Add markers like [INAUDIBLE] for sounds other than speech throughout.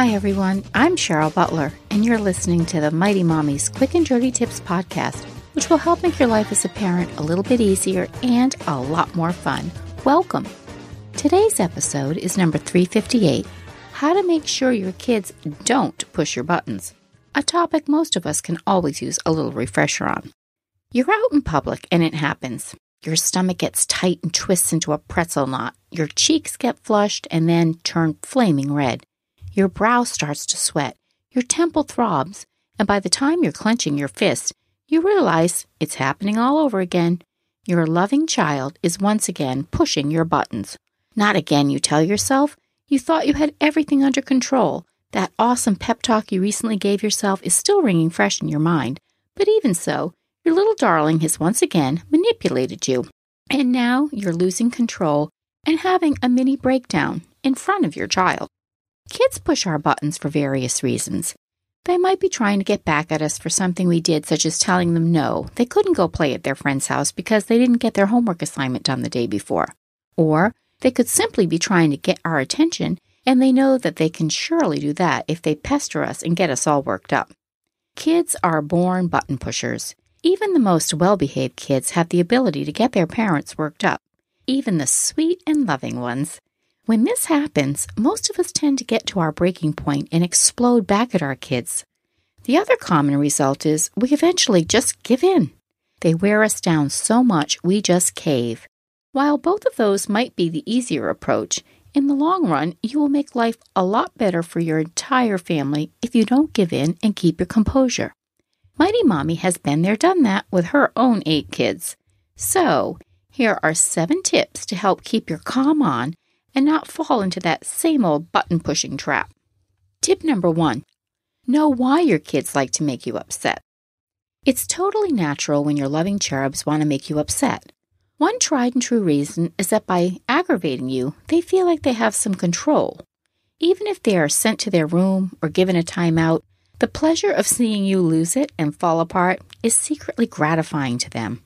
Hi, everyone. I'm Cheryl Butler, and you're listening to the Mighty Mommy's Quick and Dirty Tips podcast, which will help make your life as a parent a little bit easier and a lot more fun. Welcome. Today's episode is number 358 How to Make Sure Your Kids Don't Push Your Buttons, a topic most of us can always use a little refresher on. You're out in public and it happens. Your stomach gets tight and twists into a pretzel knot. Your cheeks get flushed and then turn flaming red. Your brow starts to sweat, your temple throbs, and by the time you're clenching your fist, you realize it's happening all over again. Your loving child is once again pushing your buttons. Not again, you tell yourself. You thought you had everything under control. That awesome pep talk you recently gave yourself is still ringing fresh in your mind. But even so, your little darling has once again manipulated you. And now you're losing control and having a mini breakdown in front of your child. Kids push our buttons for various reasons. They might be trying to get back at us for something we did, such as telling them no, they couldn't go play at their friend's house because they didn't get their homework assignment done the day before. Or they could simply be trying to get our attention, and they know that they can surely do that if they pester us and get us all worked up. Kids are born button pushers. Even the most well behaved kids have the ability to get their parents worked up, even the sweet and loving ones. When this happens, most of us tend to get to our breaking point and explode back at our kids. The other common result is we eventually just give in. They wear us down so much we just cave. While both of those might be the easier approach, in the long run, you will make life a lot better for your entire family if you don't give in and keep your composure. Mighty Mommy has been there, done that with her own eight kids. So, here are seven tips to help keep your calm on and not fall into that same old button pushing trap. Tip number one know why your kids like to make you upset. It's totally natural when your loving cherubs want to make you upset. One tried and true reason is that by aggravating you, they feel like they have some control. Even if they are sent to their room or given a timeout, the pleasure of seeing you lose it and fall apart is secretly gratifying to them.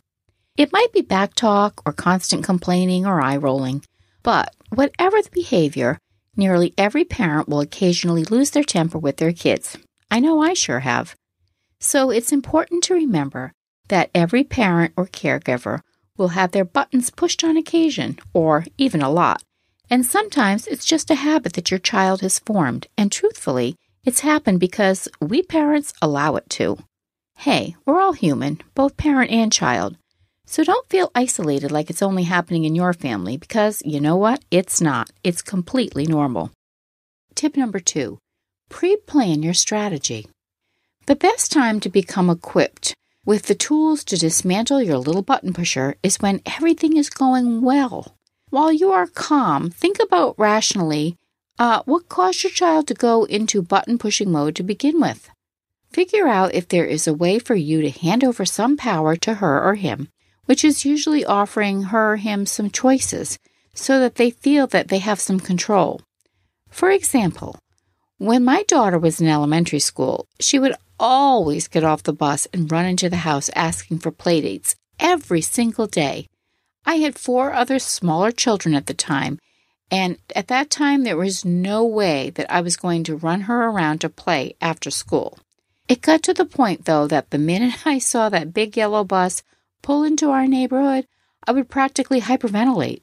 It might be backtalk or constant complaining or eye rolling, but whatever the behavior, nearly every parent will occasionally lose their temper with their kids. I know I sure have. So it's important to remember that every parent or caregiver will have their buttons pushed on occasion, or even a lot. And sometimes it's just a habit that your child has formed, and truthfully, it's happened because we parents allow it to. Hey, we're all human, both parent and child. So don't feel isolated like it's only happening in your family because you know what? It's not. It's completely normal. Tip number two pre plan your strategy. The best time to become equipped with the tools to dismantle your little button pusher is when everything is going well. While you are calm, think about rationally uh, what caused your child to go into button pushing mode to begin with. Figure out if there is a way for you to hand over some power to her or him which is usually offering her or him some choices so that they feel that they have some control. For example, when my daughter was in elementary school, she would always get off the bus and run into the house asking for playdates every single day. I had four other smaller children at the time, and at that time there was no way that I was going to run her around to play after school. It got to the point, though, that the minute [LAUGHS] I saw that big yellow bus pull into our neighborhood, I would practically hyperventilate.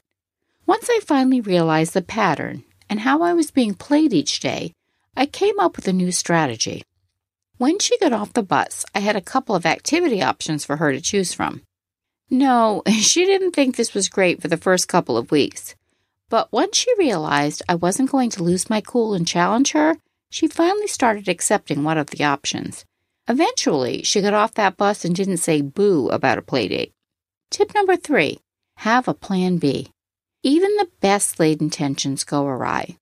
Once I finally realized the pattern and how I was being played each day, I came up with a new strategy. When she got off the bus, I had a couple of activity options for her to choose from. No, [LAUGHS] she didn't think this was great for the first couple of weeks. But once she realized I wasn't going to lose my cool and challenge her, she finally started accepting one of the options. Eventually, she got off that bus and didn't say boo about a playdate. Tip number three have a plan B. Even the best laid intentions go awry.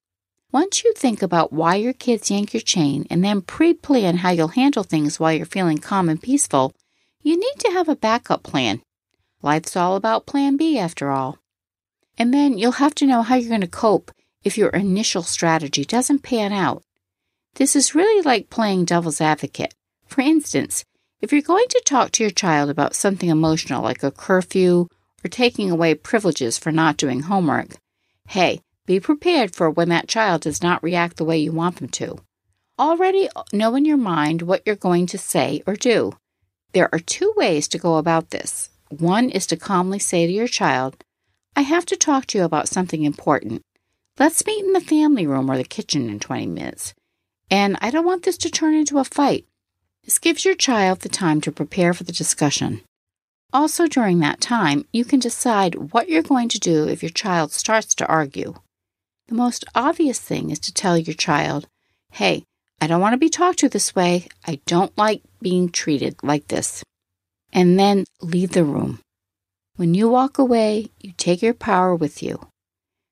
Once you think about why your kids yank your chain and then pre plan how you'll handle things while you're feeling calm and peaceful, you need to have a backup plan. Life's all about plan B after all. And then you'll have to know how you're going to cope if your initial strategy doesn't pan out. This is really like playing devil's advocate. For instance, if you're going to talk to your child about something emotional like a curfew or taking away privileges for not doing homework, hey, be prepared for when that child does not react the way you want them to. Already know in your mind what you're going to say or do. There are two ways to go about this. One is to calmly say to your child, I have to talk to you about something important. Let's meet in the family room or the kitchen in 20 minutes. And I don't want this to turn into a fight. This gives your child the time to prepare for the discussion. Also, during that time, you can decide what you're going to do if your child starts to argue. The most obvious thing is to tell your child, hey, I don't want to be talked to this way. I don't like being treated like this. And then leave the room. When you walk away, you take your power with you.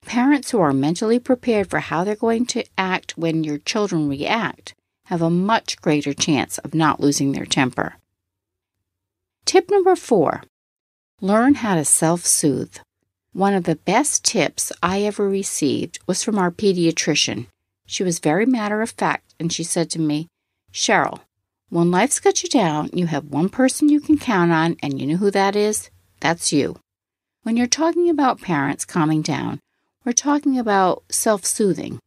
Parents who are mentally prepared for how they're going to act when your children react have a much greater chance of not losing their temper. Tip number four learn how to self soothe. One of the best tips I ever received was from our pediatrician. She was very matter of fact, and she said to me, Cheryl, when life's got you down, you have one person you can count on, and you know who that is? That's you. When you're talking about parents calming down, we're talking about self soothing.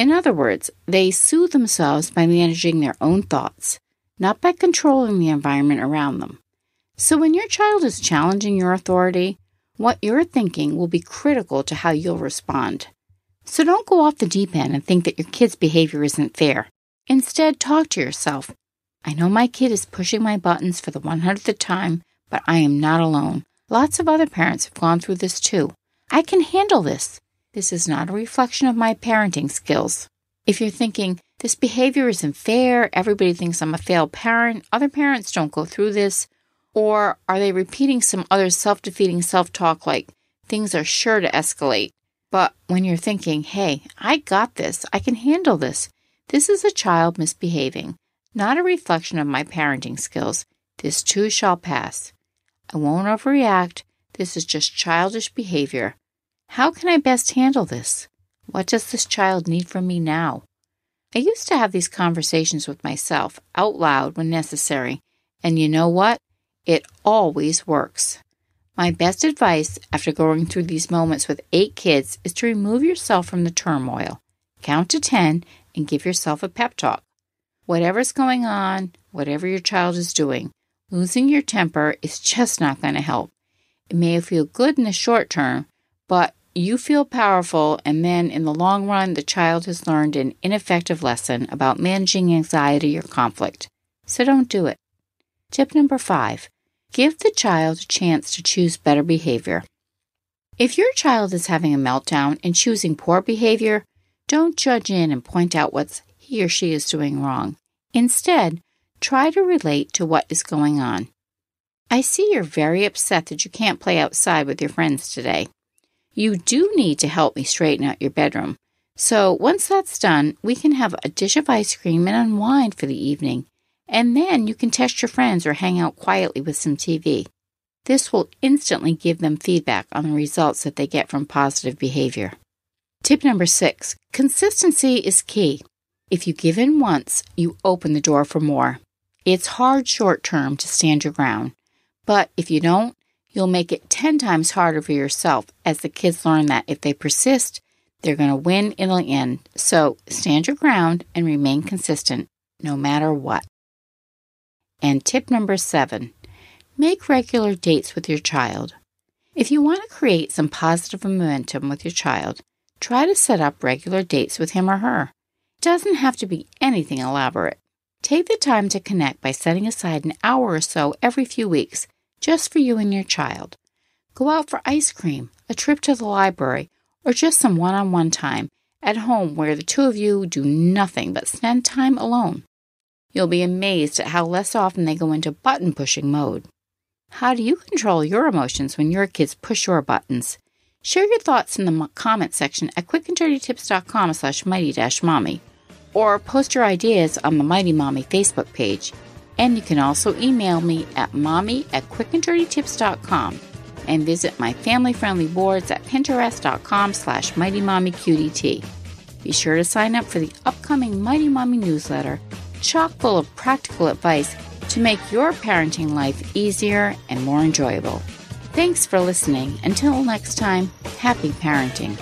In other words, they soothe themselves by managing their own thoughts, not by controlling the environment around them. So when your child is challenging your authority, what you're thinking will be critical to how you'll respond. So don't go off the deep end and think that your kid's behavior isn't fair. Instead, talk to yourself. I know my kid is pushing my buttons for the 100th time, but I am not alone. Lots of other parents have gone through this too. I can handle this. This is not a reflection of my parenting skills. If you're thinking, this behavior isn't fair, everybody thinks I'm a failed parent, other parents don't go through this, or are they repeating some other self defeating self talk like, things are sure to escalate? But when you're thinking, hey, I got this, I can handle this, this is a child misbehaving, not a reflection of my parenting skills. This too shall pass. I won't overreact. This is just childish behavior. How can I best handle this? What does this child need from me now? I used to have these conversations with myself out loud when necessary, and you know what? It always works. My best advice after going through these moments with eight kids is to remove yourself from the turmoil, count to 10, and give yourself a pep talk. Whatever's going on, whatever your child is doing, losing your temper is just not going to help. It may feel good in the short term, but you feel powerful, and then in the long run, the child has learned an ineffective lesson about managing anxiety or conflict. So don't do it. Tip number five give the child a chance to choose better behavior. If your child is having a meltdown and choosing poor behavior, don't judge in and point out what he or she is doing wrong. Instead, try to relate to what is going on. I see you're very upset that you can't play outside with your friends today. You do need to help me straighten out your bedroom. So once that's done, we can have a dish of ice cream and unwind for the evening. And then you can test your friends or hang out quietly with some TV. This will instantly give them feedback on the results that they get from positive behavior. Tip number six consistency is key. If you give in once, you open the door for more. It's hard short term to stand your ground, but if you don't, you'll make it 10 times harder for yourself as the kids learn that if they persist, they're going to win in the end. So stand your ground and remain consistent no matter what. And tip number seven make regular dates with your child. If you want to create some positive momentum with your child, try to set up regular dates with him or her. It doesn't have to be anything elaborate. Take the time to connect by setting aside an hour or so every few weeks just for you and your child. Go out for ice cream, a trip to the library, or just some one on one time at home where the two of you do nothing but spend time alone. You'll be amazed at how less often they go into button pushing mode. How do you control your emotions when your kids push your buttons? Share your thoughts in the comment section at quickanddirtytips.com slash mighty-mommy or post your ideas on the Mighty Mommy Facebook page. And you can also email me at mommy at quickanddirtytips.com and visit my family-friendly boards at pinterest.com slash mightymommyqdt. Be sure to sign up for the upcoming Mighty Mommy newsletter, chock full of practical advice to make your parenting life easier and more enjoyable. Thanks for listening. Until next time, happy parenting.